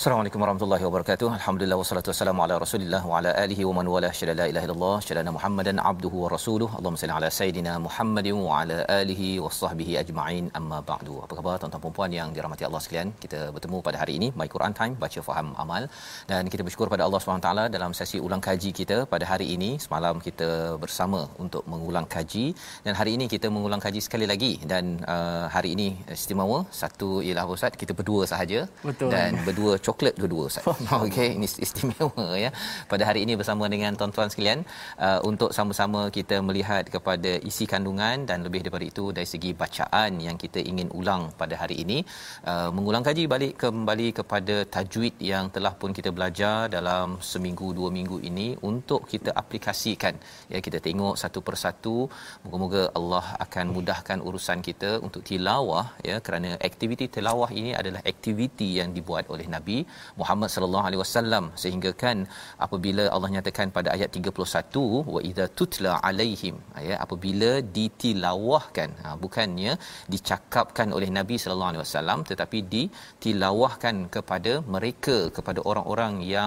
Assalamualaikum warahmatullahi wabarakatuh. Alhamdulillah wassalatu wassalamu ala Rasulillah wa ala alihi wa man wala syada la ilaha illallah syada Muhammadan abduhu wa rasuluhu. Allahumma salli ala sayidina Muhammadin wa ala alihi wa sahbihi ajma'in. Amma ba'du. Apa khabar tuan-tuan dan puan yang dirahmati Allah sekalian? Kita bertemu pada hari ini My Quran Time baca faham amal dan kita bersyukur pada Allah Subhanahu taala dalam sesi ulang kaji kita pada hari ini. Semalam kita bersama untuk mengulang kaji dan hari ini kita mengulang kaji sekali lagi dan uh, hari ini istimewa. Satu ialah Ustaz kita berdua sahaja Betul. dan berdua coklat dua-dua Ustaz. Okey, ini istimewa ya. Pada hari ini bersama dengan tuan-tuan sekalian uh, untuk sama-sama kita melihat kepada isi kandungan dan lebih daripada itu dari segi bacaan yang kita ingin ulang pada hari ini. Uh, mengulang kaji balik kembali kepada tajwid yang telah pun kita belajar dalam seminggu dua minggu ini untuk kita aplikasikan. Ya, kita tengok satu persatu. Moga-moga Allah akan mudahkan urusan kita untuk tilawah ya kerana aktiviti tilawah ini adalah aktiviti yang dibuat oleh Muhammad sallallahu alaihi wasallam sehingga kan apabila Allah nyatakan pada ayat 31 wa idza tutla alaihim ya apabila ditilawahkan ha, bukannya dicakapkan oleh Nabi sallallahu alaihi wasallam tetapi ditilawahkan kepada mereka kepada orang-orang yang